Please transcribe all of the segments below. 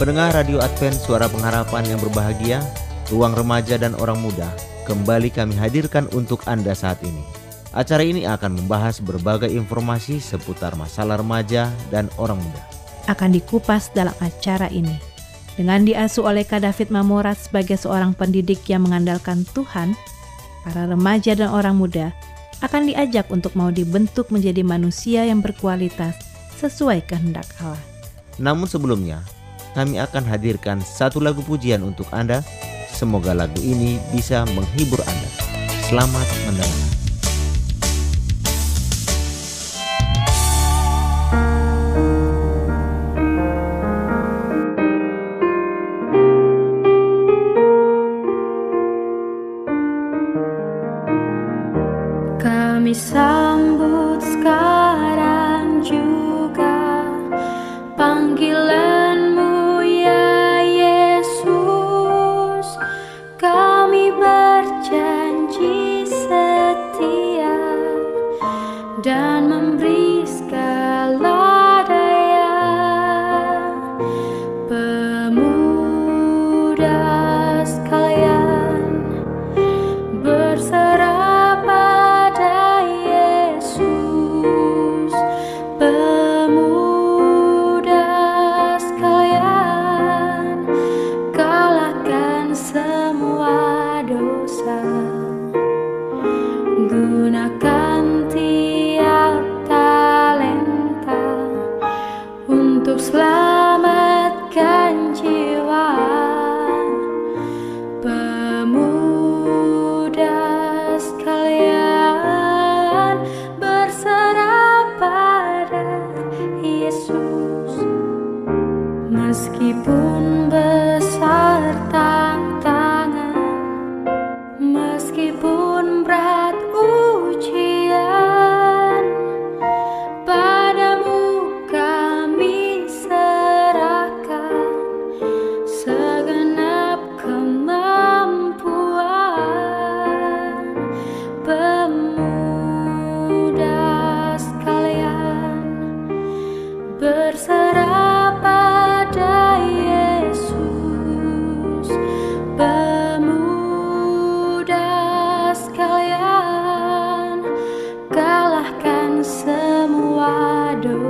Pendengar Radio Advent Suara Pengharapan yang berbahagia, ruang remaja dan orang muda, kembali kami hadirkan untuk Anda saat ini. Acara ini akan membahas berbagai informasi seputar masalah remaja dan orang muda. Akan dikupas dalam acara ini. Dengan diasuh oleh Kak David Mamorat sebagai seorang pendidik yang mengandalkan Tuhan, para remaja dan orang muda akan diajak untuk mau dibentuk menjadi manusia yang berkualitas sesuai kehendak Allah. Namun sebelumnya, kami akan hadirkan satu lagu pujian untuk Anda. Semoga lagu ini bisa menghibur Anda. Selamat mendengar. Kami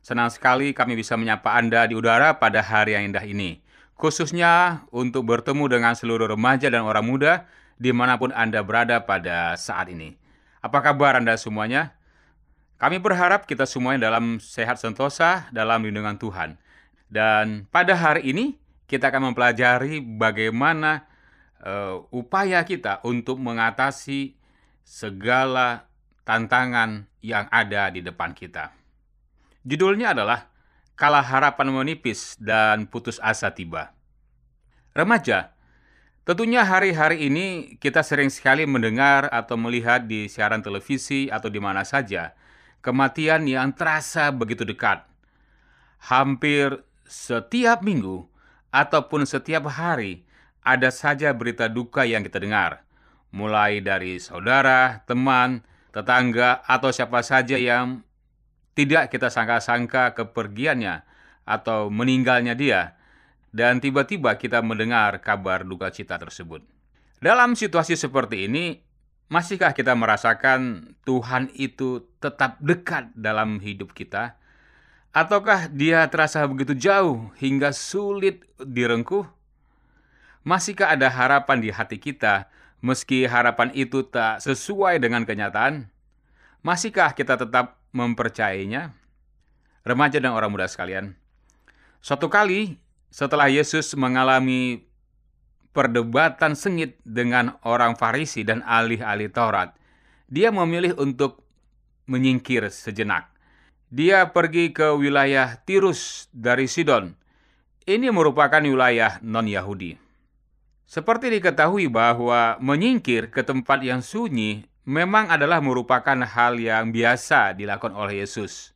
Senang sekali kami bisa menyapa Anda di udara pada hari yang indah ini. Khususnya untuk bertemu dengan seluruh remaja dan orang muda di mana pun Anda berada pada saat ini. Apa kabar Anda semuanya? Kami berharap kita semuanya dalam sehat sentosa dalam lindungan Tuhan. Dan pada hari ini kita akan mempelajari bagaimana eh, upaya kita untuk mengatasi segala tantangan yang ada di depan kita. Judulnya adalah Kala Harapan Menipis dan Putus Asa Tiba. Remaja, tentunya hari-hari ini kita sering sekali mendengar atau melihat di siaran televisi atau di mana saja kematian yang terasa begitu dekat. Hampir setiap minggu ataupun setiap hari ada saja berita duka yang kita dengar, mulai dari saudara, teman, tetangga, atau siapa saja yang tidak kita sangka-sangka kepergiannya atau meninggalnya dia, dan tiba-tiba kita mendengar kabar duka cita tersebut. Dalam situasi seperti ini, masihkah kita merasakan Tuhan itu tetap dekat dalam hidup kita? Ataukah dia terasa begitu jauh hingga sulit direngkuh? Masihkah ada harapan di hati kita meski harapan itu tak sesuai dengan kenyataan? Masihkah kita tetap mempercayainya? Remaja dan orang muda sekalian, suatu kali setelah Yesus mengalami perdebatan sengit dengan orang Farisi dan ahli-ahli Taurat, dia memilih untuk menyingkir sejenak. Dia pergi ke wilayah Tirus dari Sidon. Ini merupakan wilayah non-Yahudi. Seperti diketahui bahwa menyingkir ke tempat yang sunyi memang adalah merupakan hal yang biasa dilakukan oleh Yesus.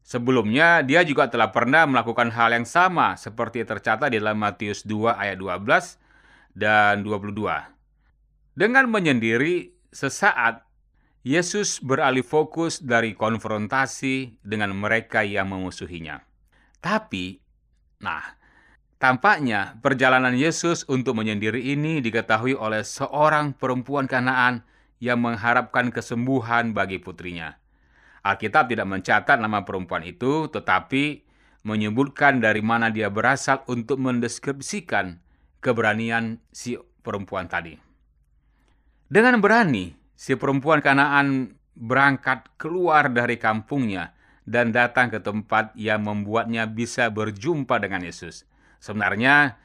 Sebelumnya, dia juga telah pernah melakukan hal yang sama seperti tercatat di dalam Matius 2 ayat 12 dan 22. Dengan menyendiri, sesaat Yesus beralih fokus dari konfrontasi dengan mereka yang memusuhinya. Tapi, nah, tampaknya perjalanan Yesus untuk menyendiri ini diketahui oleh seorang perempuan Kanaan yang mengharapkan kesembuhan bagi putrinya. Alkitab tidak mencatat nama perempuan itu, tetapi menyebutkan dari mana dia berasal untuk mendeskripsikan keberanian si perempuan tadi. Dengan berani, si perempuan Kanaan berangkat keluar dari kampungnya dan datang ke tempat yang membuatnya bisa berjumpa dengan Yesus. Sebenarnya,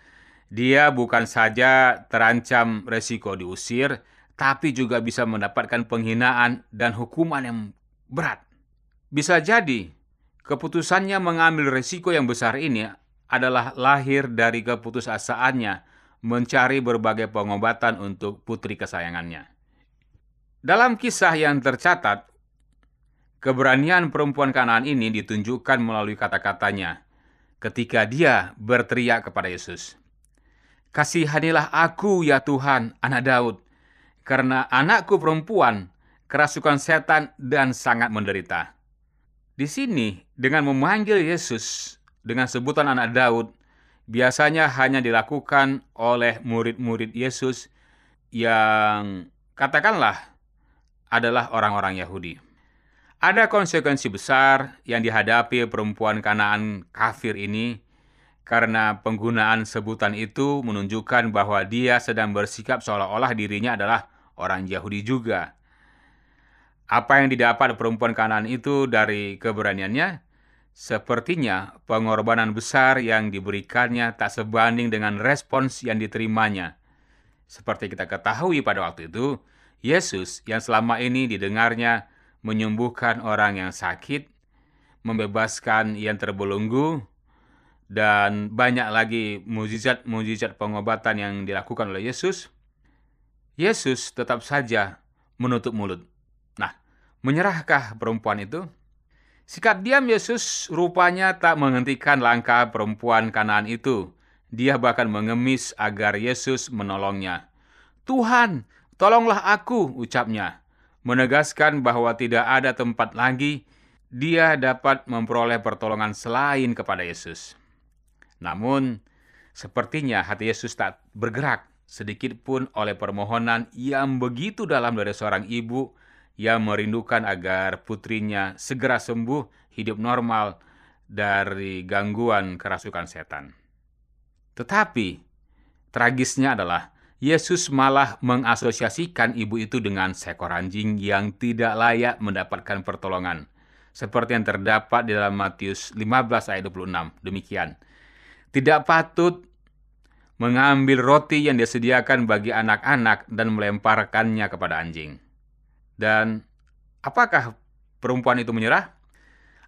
dia bukan saja terancam resiko diusir, tapi juga bisa mendapatkan penghinaan dan hukuman yang berat. Bisa jadi, keputusannya mengambil resiko yang besar ini adalah lahir dari keputusasaannya mencari berbagai pengobatan untuk putri kesayangannya. Dalam kisah yang tercatat, keberanian perempuan Kanaan ini ditunjukkan melalui kata-katanya ketika dia berteriak kepada Yesus. Kasihanilah aku ya Tuhan, anak Daud, karena anakku perempuan kerasukan setan dan sangat menderita. Di sini, dengan memanggil Yesus dengan sebutan anak Daud, biasanya hanya dilakukan oleh murid-murid Yesus yang katakanlah adalah orang-orang Yahudi. Ada konsekuensi besar yang dihadapi perempuan Kanaan kafir ini karena penggunaan sebutan itu menunjukkan bahwa dia sedang bersikap seolah-olah dirinya adalah orang Yahudi juga. Apa yang didapat perempuan Kanaan itu dari keberaniannya? Sepertinya pengorbanan besar yang diberikannya tak sebanding dengan respons yang diterimanya. Seperti kita ketahui pada waktu itu, Yesus yang selama ini didengarnya menyembuhkan orang yang sakit, membebaskan yang terbelenggu, dan banyak lagi mujizat-mujizat pengobatan yang dilakukan oleh Yesus, Yesus tetap saja menutup mulut. Nah, menyerahkah perempuan itu? Sikap diam Yesus rupanya tak menghentikan langkah perempuan Kanaan itu. Dia bahkan mengemis agar Yesus menolongnya. Tuhan, Tolonglah aku, ucapnya, menegaskan bahwa tidak ada tempat lagi dia dapat memperoleh pertolongan selain kepada Yesus. Namun, sepertinya hati Yesus tak bergerak sedikit pun oleh permohonan yang begitu dalam dari seorang ibu yang merindukan agar putrinya segera sembuh, hidup normal dari gangguan kerasukan setan. Tetapi, tragisnya adalah Yesus malah mengasosiasikan ibu itu dengan seekor anjing yang tidak layak mendapatkan pertolongan. Seperti yang terdapat di dalam Matius 15 ayat 26. Demikian. Tidak patut mengambil roti yang disediakan bagi anak-anak dan melemparkannya kepada anjing. Dan apakah perempuan itu menyerah?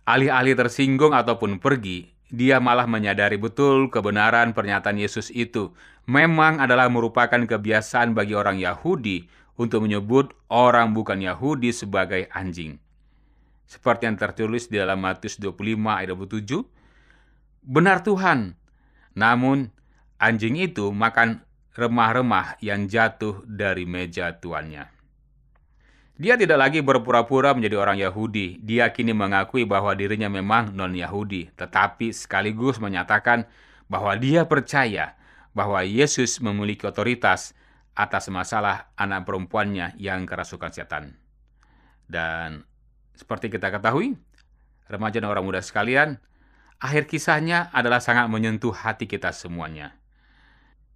Alih-alih tersinggung ataupun pergi, dia malah menyadari betul kebenaran pernyataan Yesus itu memang adalah merupakan kebiasaan bagi orang Yahudi untuk menyebut orang bukan Yahudi sebagai anjing. Seperti yang tertulis di dalam Matius 25 ayat 27, Benar Tuhan, namun Anjing itu makan remah-remah yang jatuh dari meja tuannya. Dia tidak lagi berpura-pura menjadi orang Yahudi. Dia kini mengakui bahwa dirinya memang non-Yahudi, tetapi sekaligus menyatakan bahwa dia percaya bahwa Yesus memiliki otoritas atas masalah anak perempuannya yang kerasukan setan. Dan seperti kita ketahui, remaja dan orang muda sekalian, akhir kisahnya adalah sangat menyentuh hati kita semuanya.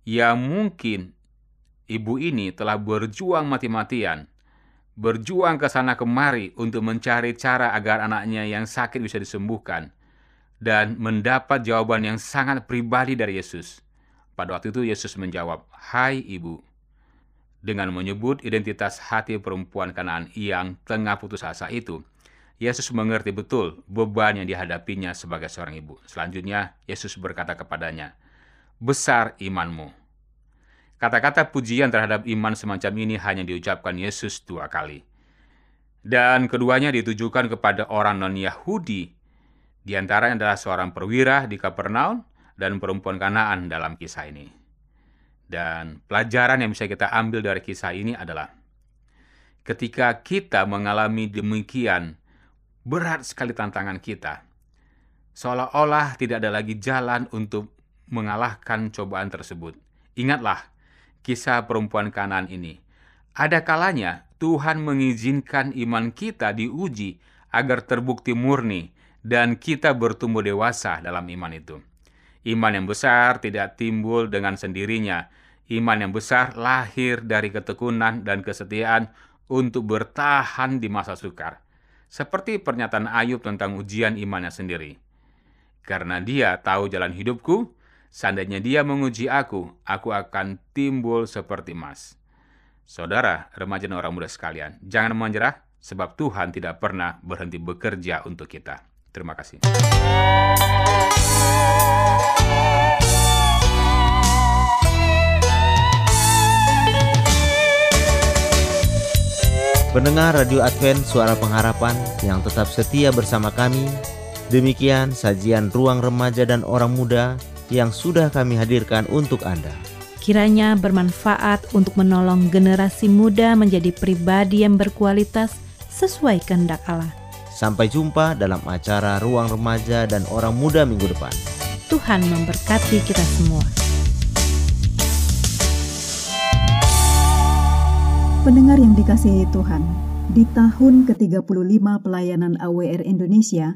Ya mungkin ibu ini telah berjuang mati-matian, berjuang ke sana kemari untuk mencari cara agar anaknya yang sakit bisa disembuhkan, dan mendapat jawaban yang sangat pribadi dari Yesus. Pada waktu itu Yesus menjawab, Hai ibu, dengan menyebut identitas hati perempuan Kanaan yang tengah putus asa itu, Yesus mengerti betul beban yang dihadapinya sebagai seorang ibu. Selanjutnya, Yesus berkata kepadanya, "Besar imanmu." Kata-kata pujian terhadap iman semacam ini hanya diucapkan Yesus dua kali. Dan keduanya ditujukan kepada orang non-Yahudi. Di antaranya adalah seorang perwira di Kapernaum dan perempuan Kanaan dalam kisah ini. Dan pelajaran yang bisa kita ambil dari kisah ini adalah ketika kita mengalami demikian berat sekali tantangan kita, seolah-olah tidak ada lagi jalan untuk mengalahkan cobaan tersebut. Ingatlah, kisah perempuan kanan ini. Ada kalanya Tuhan mengizinkan iman kita diuji agar terbukti murni dan kita bertumbuh dewasa dalam iman itu. Iman yang besar tidak timbul dengan sendirinya. Iman yang besar lahir dari ketekunan dan kesetiaan untuk bertahan di masa sukar. Seperti pernyataan Ayub tentang ujian imannya sendiri. Karena dia tahu jalan hidupku, Seandainya dia menguji aku, aku akan timbul seperti emas. Saudara, remaja dan orang muda sekalian, jangan menyerah sebab Tuhan tidak pernah berhenti bekerja untuk kita. Terima kasih. Pendengar Radio Advent Suara Pengharapan yang tetap setia bersama kami, demikian sajian Ruang Remaja dan Orang Muda yang sudah kami hadirkan untuk Anda. Kiranya bermanfaat untuk menolong generasi muda menjadi pribadi yang berkualitas sesuai kehendak Allah. Sampai jumpa dalam acara Ruang Remaja dan Orang Muda minggu depan. Tuhan memberkati kita semua. Pendengar yang dikasihi Tuhan, di tahun ke-35 pelayanan AWR Indonesia,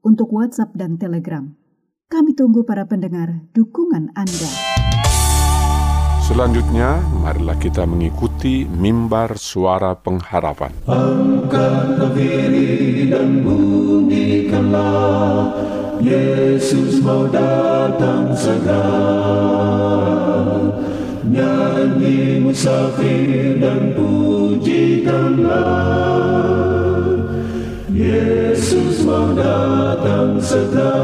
untuk WhatsApp dan Telegram. Kami tunggu para pendengar dukungan Anda. Selanjutnya, marilah kita mengikuti mimbar suara pengharapan. Angkatlah diri dan bunyikanlah, Yesus mau datang segera. Nyanyi musafir dan pujikanlah, Yesus mau datang segera,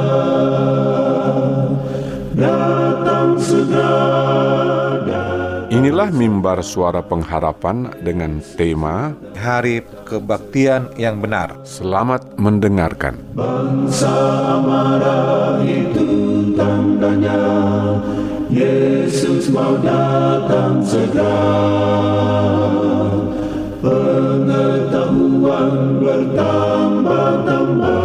datang segera. Inilah mimbar suara pengharapan dengan tema Hari Kebaktian yang Benar. Selamat mendengarkan. Bangsa marah itu tandanya Yesus mau datang segera Pengetahuan bertambah-tambah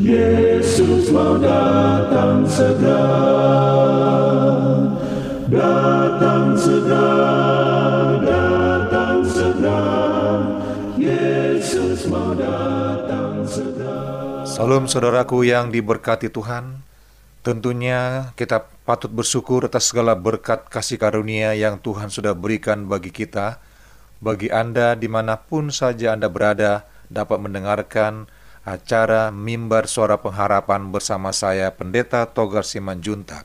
Yesus mau datang segera Datang segera Datang segera Yesus mau datang segera Salam saudaraku yang diberkati Tuhan. Tentunya kita patut bersyukur atas segala berkat kasih karunia yang Tuhan sudah berikan bagi kita. Bagi Anda di mana pun saja Anda berada dapat mendengarkan acara Mimbar Suara Pengharapan bersama saya Pendeta Togar Simanjuntak.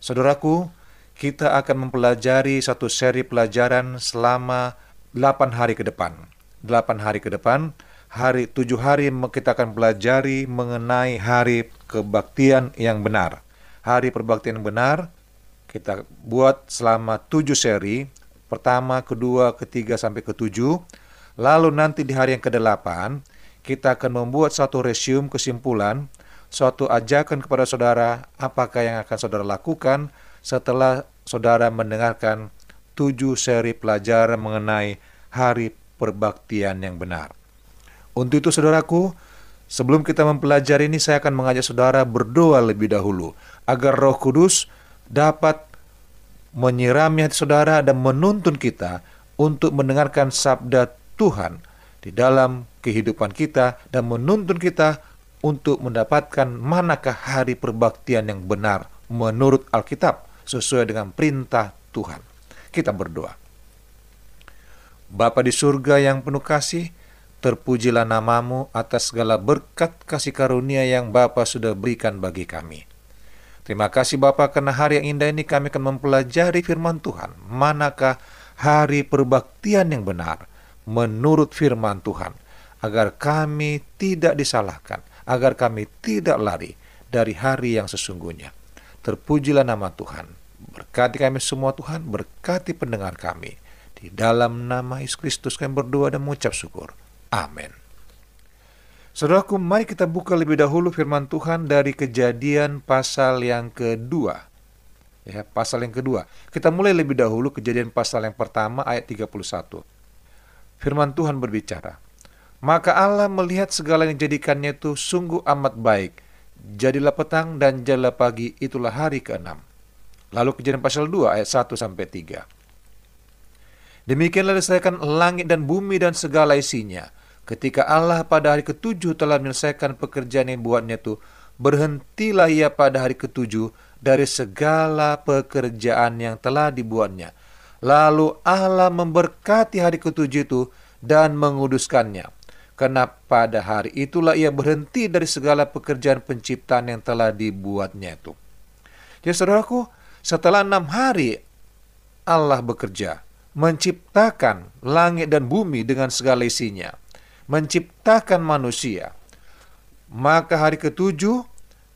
Saudaraku, kita akan mempelajari satu seri pelajaran selama 8 hari ke depan. 8 hari ke depan, hari 7 hari kita akan pelajari mengenai hari kebaktian yang benar. Hari perbaktian benar kita buat selama 7 seri, pertama, kedua, ketiga sampai ketujuh. Lalu nanti di hari yang ke-8 kita akan membuat satu resume kesimpulan, suatu ajakan kepada saudara apakah yang akan saudara lakukan setelah saudara mendengarkan tujuh seri pelajaran mengenai hari perbaktian yang benar. Untuk itu saudaraku, sebelum kita mempelajari ini saya akan mengajak saudara berdoa lebih dahulu agar Roh Kudus dapat menyirami hati saudara dan menuntun kita untuk mendengarkan sabda Tuhan di dalam kehidupan kita dan menuntun kita untuk mendapatkan manakah hari perbaktian yang benar menurut Alkitab sesuai dengan perintah Tuhan. Kita berdoa. Bapa di surga yang penuh kasih, terpujilah namamu atas segala berkat kasih karunia yang Bapa sudah berikan bagi kami. Terima kasih Bapa karena hari yang indah ini kami akan mempelajari firman Tuhan. Manakah hari perbaktian yang benar menurut firman Tuhan agar kami tidak disalahkan, agar kami tidak lari dari hari yang sesungguhnya. Terpujilah nama Tuhan. Berkati kami semua Tuhan, berkati pendengar kami. Di dalam nama Yesus Kristus kami berdoa dan mengucap syukur. Amin. Saudaraku, mari kita buka lebih dahulu firman Tuhan dari kejadian pasal yang kedua. Ya, pasal yang kedua. Kita mulai lebih dahulu kejadian pasal yang pertama ayat 31. Firman Tuhan berbicara, maka Allah melihat segala yang jadikannya itu sungguh amat baik. Jadilah petang dan jadilah pagi, itulah hari ke-6. Lalu kejadian pasal 2 ayat 1 sampai 3. Demikianlah diselesaikan langit dan bumi dan segala isinya. Ketika Allah pada hari ketujuh telah menyelesaikan pekerjaan yang buatnya itu, berhentilah ia pada hari ketujuh dari segala pekerjaan yang telah dibuatnya. Lalu Allah memberkati hari ketujuh itu dan menguduskannya karena pada hari itulah ia berhenti dari segala pekerjaan penciptaan yang telah dibuatnya itu. Ya saudaraku, setelah enam hari Allah bekerja, menciptakan langit dan bumi dengan segala isinya, menciptakan manusia. Maka hari ketujuh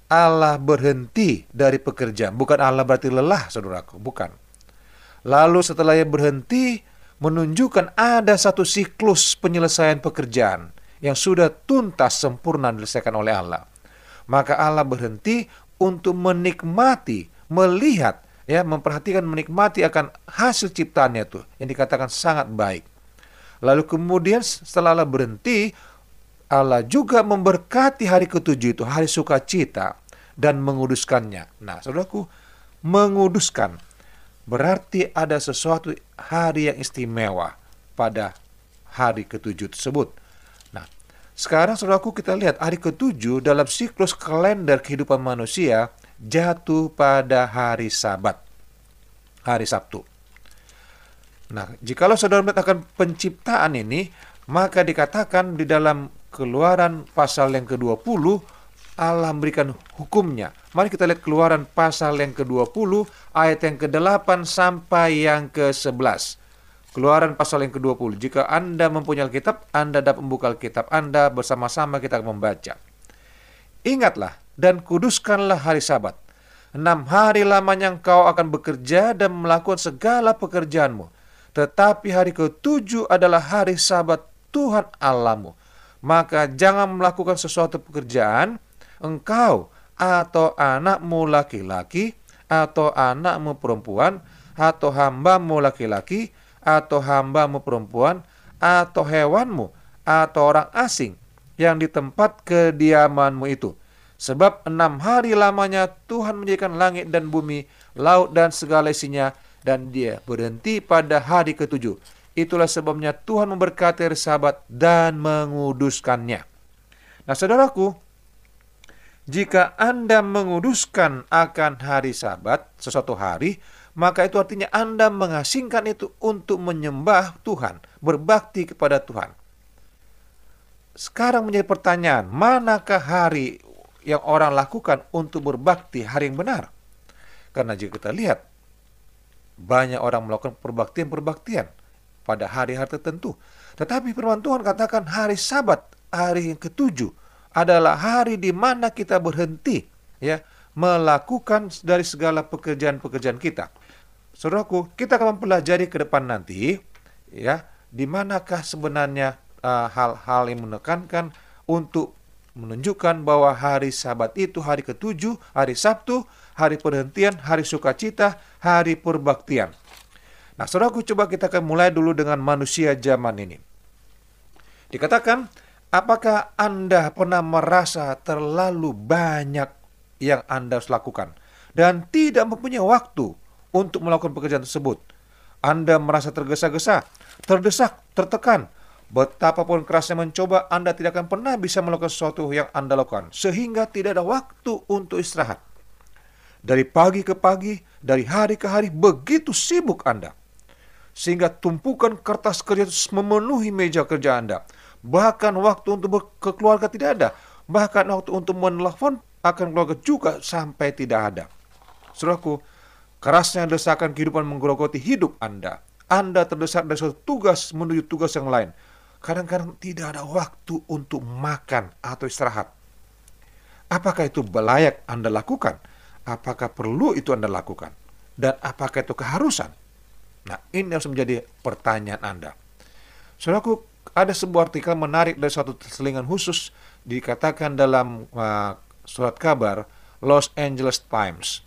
Allah berhenti dari pekerjaan. Bukan Allah berarti lelah, saudaraku. Bukan. Lalu setelah ia berhenti, menunjukkan ada satu siklus penyelesaian pekerjaan yang sudah tuntas sempurna diselesaikan oleh Allah. Maka Allah berhenti untuk menikmati, melihat, ya, memperhatikan, menikmati akan hasil ciptaannya itu yang dikatakan sangat baik. Lalu kemudian setelah Allah berhenti, Allah juga memberkati hari ketujuh itu, hari sukacita dan menguduskannya. Nah, saudaraku, menguduskan berarti ada sesuatu hari yang istimewa pada hari ketujuh tersebut. Nah, sekarang saudaraku kita lihat hari ketujuh dalam siklus kalender kehidupan manusia jatuh pada hari sabat, hari Sabtu. Nah, jikalau saudara melihat akan penciptaan ini, maka dikatakan di dalam keluaran pasal yang ke-20, Allah memberikan hukumnya. Mari kita lihat keluaran pasal yang ke-20, ayat yang ke-8 sampai yang ke-11. Keluaran pasal yang ke-20. Jika Anda mempunyai Alkitab, Anda dapat membuka Alkitab Anda bersama-sama kita membaca. Ingatlah dan kuduskanlah hari sabat. Enam hari lamanya engkau akan bekerja dan melakukan segala pekerjaanmu. Tetapi hari ketujuh adalah hari sabat Tuhan Allahmu. Maka jangan melakukan sesuatu pekerjaan, engkau atau anakmu laki-laki atau anakmu perempuan atau hambamu laki-laki atau hambamu perempuan atau hewanmu atau orang asing yang di tempat kediamanmu itu. Sebab enam hari lamanya Tuhan menjadikan langit dan bumi, laut dan segala isinya, dan dia berhenti pada hari ketujuh. Itulah sebabnya Tuhan memberkati hari sabat dan menguduskannya. Nah saudaraku, jika Anda menguduskan akan hari Sabat, sesuatu hari, maka itu artinya Anda mengasingkan itu untuk menyembah Tuhan, berbakti kepada Tuhan. Sekarang menjadi pertanyaan, manakah hari yang orang lakukan untuk berbakti hari yang benar? Karena jika kita lihat, banyak orang melakukan perbaktian-perbaktian pada hari-hari tertentu. Tetapi firman Tuhan katakan hari sabat, hari yang ketujuh, adalah hari di mana kita berhenti ya melakukan dari segala pekerjaan-pekerjaan kita. Saudaraku, kita akan mempelajari ke depan nanti ya di manakah sebenarnya uh, hal-hal uh, yang menekankan untuk menunjukkan bahwa hari Sabat itu hari ketujuh, hari Sabtu, hari perhentian, hari sukacita, hari perbaktian. Nah, saudaraku coba kita akan mulai dulu dengan manusia zaman ini. Dikatakan, apakah Anda pernah merasa terlalu banyak yang Anda harus lakukan dan tidak mempunyai waktu untuk melakukan pekerjaan tersebut? Anda merasa tergesa-gesa, terdesak, tertekan, Betapapun kerasnya mencoba, Anda tidak akan pernah bisa melakukan sesuatu yang Anda lakukan, sehingga tidak ada waktu untuk istirahat. Dari pagi ke pagi, dari hari ke hari, begitu sibuk Anda. Sehingga tumpukan kertas kerja memenuhi meja kerja Anda. Bahkan waktu untuk ke keluarga tidak ada. Bahkan waktu untuk menelpon akan keluarga juga sampai tidak ada. Suraku, kerasnya desakan kehidupan menggerogoti hidup Anda. Anda terdesak dari suatu tugas menuju tugas yang lain kadang-kadang tidak ada waktu untuk makan atau istirahat. Apakah itu layak Anda lakukan? Apakah perlu itu Anda lakukan? Dan apakah itu keharusan? Nah, ini harus menjadi pertanyaan Anda. Saudaraku, ada sebuah artikel menarik dari suatu selingan khusus dikatakan dalam uh, surat kabar Los Angeles Times.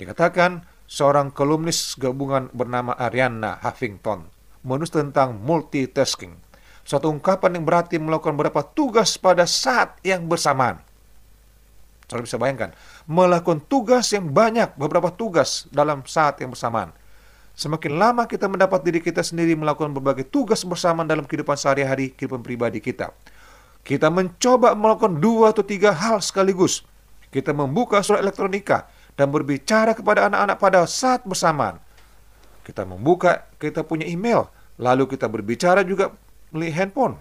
Dikatakan seorang kolumnis gabungan bernama Ariana Huffington menulis tentang multitasking Suatu ungkapan yang berarti melakukan beberapa tugas pada saat yang bersamaan. Saudara bisa bayangkan, melakukan tugas yang banyak, beberapa tugas dalam saat yang bersamaan. Semakin lama kita mendapat diri kita sendiri melakukan berbagai tugas bersamaan dalam kehidupan sehari-hari, kehidupan pribadi kita. Kita mencoba melakukan dua atau tiga hal sekaligus. Kita membuka surat elektronika dan berbicara kepada anak-anak pada saat bersamaan. Kita membuka, kita punya email, lalu kita berbicara juga melihat handphone.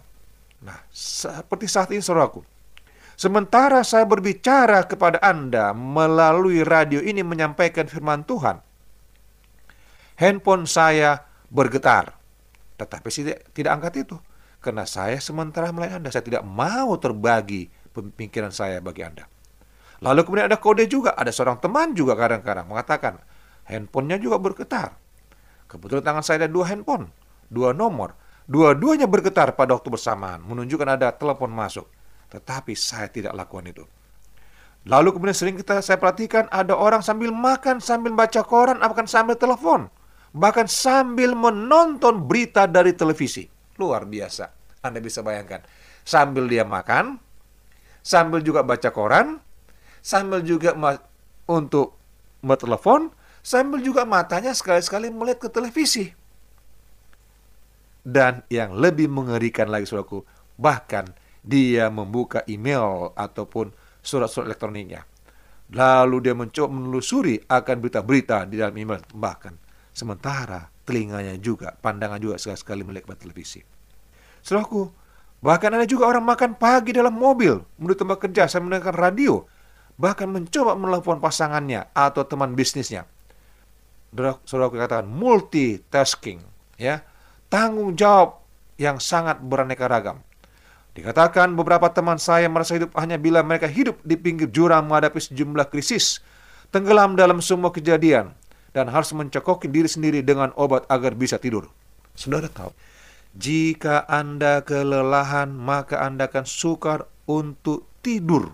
Nah, seperti saat ini saudaraku. Sementara saya berbicara kepada Anda melalui radio ini menyampaikan firman Tuhan, handphone saya bergetar. Tetapi saya tidak angkat itu. Karena saya sementara melihat Anda, saya tidak mau terbagi pemikiran saya bagi Anda. Lalu kemudian ada kode juga, ada seorang teman juga kadang-kadang mengatakan, handphonenya juga bergetar. Kebetulan tangan saya ada dua handphone, dua nomor. Dua-duanya bergetar pada waktu bersamaan, menunjukkan ada telepon masuk. Tetapi saya tidak lakukan itu. Lalu kemudian sering kita saya perhatikan ada orang sambil makan, sambil baca koran, bahkan sambil telepon. Bahkan sambil menonton berita dari televisi. Luar biasa. Anda bisa bayangkan. Sambil dia makan, sambil juga baca koran, sambil juga untuk menelpon, sambil juga matanya sekali-sekali melihat ke televisi. Dan yang lebih mengerikan lagi saudaraku, bahkan dia membuka email ataupun surat-surat elektroniknya. Lalu dia mencoba menelusuri akan berita-berita di dalam email. Bahkan sementara telinganya juga, pandangan juga sekali-sekali melihat televisi. Saudaraku, bahkan ada juga orang makan pagi dalam mobil menuju tempat kerja saya mendengarkan radio. Bahkan mencoba menelepon pasangannya atau teman bisnisnya. Saudaraku katakan multitasking. ya tanggung jawab yang sangat beraneka ragam. Dikatakan beberapa teman saya merasa hidup hanya bila mereka hidup di pinggir jurang menghadapi sejumlah krisis, tenggelam dalam semua kejadian, dan harus mencokoki diri sendiri dengan obat agar bisa tidur. Saudara tahu, jika Anda kelelahan, maka Anda akan sukar untuk tidur.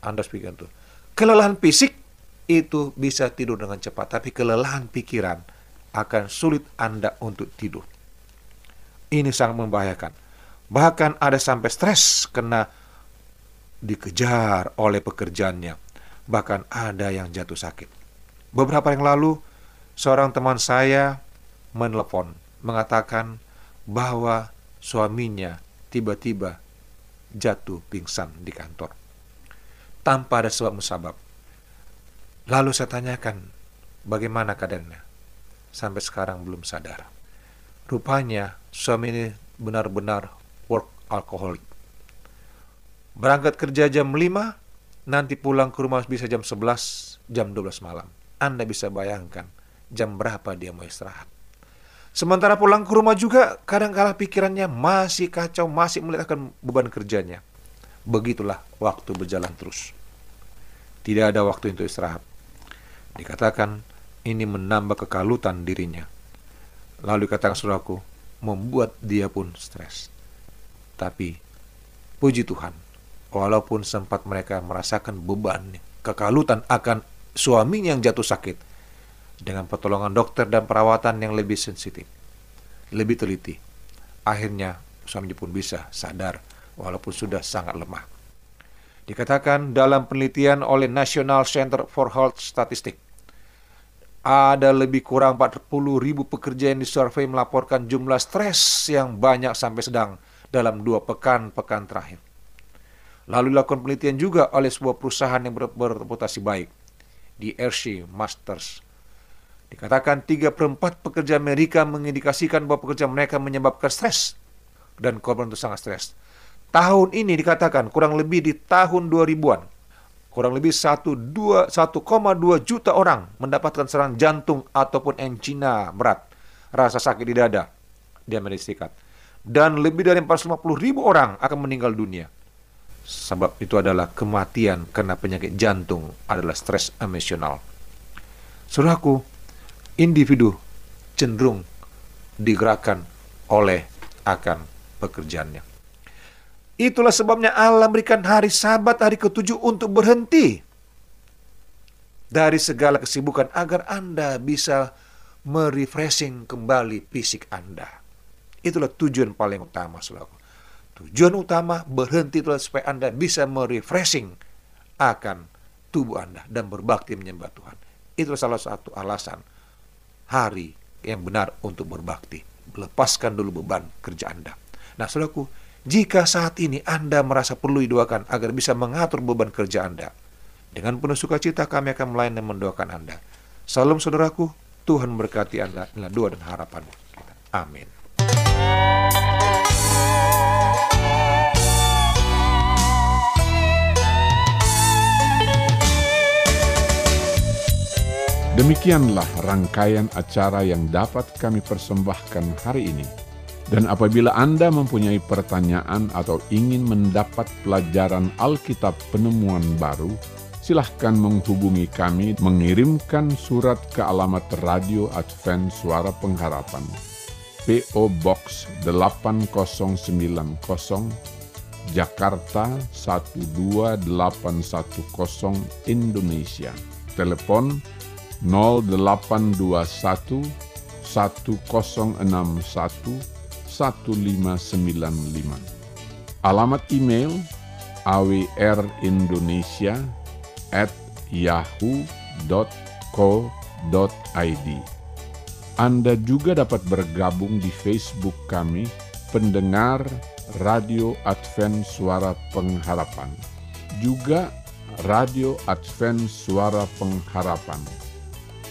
Anda pikirkan tuh. Kelelahan fisik itu bisa tidur dengan cepat, tapi kelelahan pikiran akan sulit Anda untuk tidur. Ini sangat membahayakan. Bahkan ada sampai stres karena dikejar oleh pekerjaannya. Bahkan ada yang jatuh sakit. Beberapa yang lalu, seorang teman saya menelepon mengatakan bahwa suaminya tiba-tiba jatuh pingsan di kantor tanpa ada sebab musabab. Lalu saya tanyakan, bagaimana keadaannya? Sampai sekarang belum sadar. Rupanya suami ini benar-benar work alkoholik. Berangkat kerja jam 5 nanti pulang ke rumah bisa jam 11, jam 12 malam. Anda bisa bayangkan jam berapa dia mau istirahat. Sementara pulang ke rumah juga kadang-kala pikirannya masih kacau, masih melihat akan beban kerjanya. Begitulah waktu berjalan terus. Tidak ada waktu untuk istirahat. Dikatakan ini menambah kekalutan dirinya. Lalu dikatakan saudaraku, membuat dia pun stres. Tapi puji Tuhan, walaupun sempat mereka merasakan beban, kekalutan akan suaminya yang jatuh sakit, dengan pertolongan dokter dan perawatan yang lebih sensitif, lebih teliti, akhirnya suaminya pun bisa sadar walaupun sudah sangat lemah. Dikatakan dalam penelitian oleh National Center for Health Statistics, ada lebih kurang 40 ribu pekerja yang disurvei melaporkan jumlah stres yang banyak sampai sedang dalam dua pekan-pekan terakhir. Lalu dilakukan penelitian juga oleh sebuah perusahaan yang ber berreputasi baik di RC Masters. Dikatakan 3 per 4 pekerja Amerika mengindikasikan bahwa pekerja mereka menyebabkan stres dan korban itu sangat stres. Tahun ini dikatakan kurang lebih di tahun 2000-an kurang lebih 1,2 juta orang mendapatkan serangan jantung ataupun angina berat, rasa sakit di dada di Amerika Serikat dan lebih dari 450 ribu orang akan meninggal dunia. Sebab itu adalah kematian karena penyakit jantung adalah stres emosional. Saudaraku, individu cenderung digerakkan oleh akan pekerjaannya. Itulah sebabnya Allah berikan hari sabat hari ketujuh untuk berhenti dari segala kesibukan agar Anda bisa merefreshing kembali fisik Anda. Itulah tujuan paling utama, saudara. Tujuan utama berhenti itulah supaya Anda bisa merefreshing akan tubuh Anda dan berbakti menyembah Tuhan. Itulah salah satu alasan hari yang benar untuk berbakti. Lepaskan dulu beban kerja Anda. Nah, saudaraku, jika saat ini Anda merasa perlu didoakan agar bisa mengatur beban kerja Anda, dengan penuh sukacita kami akan melayani dan mendoakan Anda. Salam saudaraku, Tuhan berkati Anda. Inilah doa dan harapan kita. Amin. Demikianlah rangkaian acara yang dapat kami persembahkan hari ini. Dan apabila Anda mempunyai pertanyaan atau ingin mendapat pelajaran Alkitab penemuan baru, silahkan menghubungi kami mengirimkan surat ke alamat Radio Advent Suara Pengharapan. PO Box 8090 Jakarta 12810 Indonesia. Telepon 0821 1061 1595. Alamat email awrindonesia at yahoo.co.id. Anda juga dapat bergabung di Facebook kami, pendengar Radio Advent Suara Pengharapan. Juga Radio Advent Suara Pengharapan.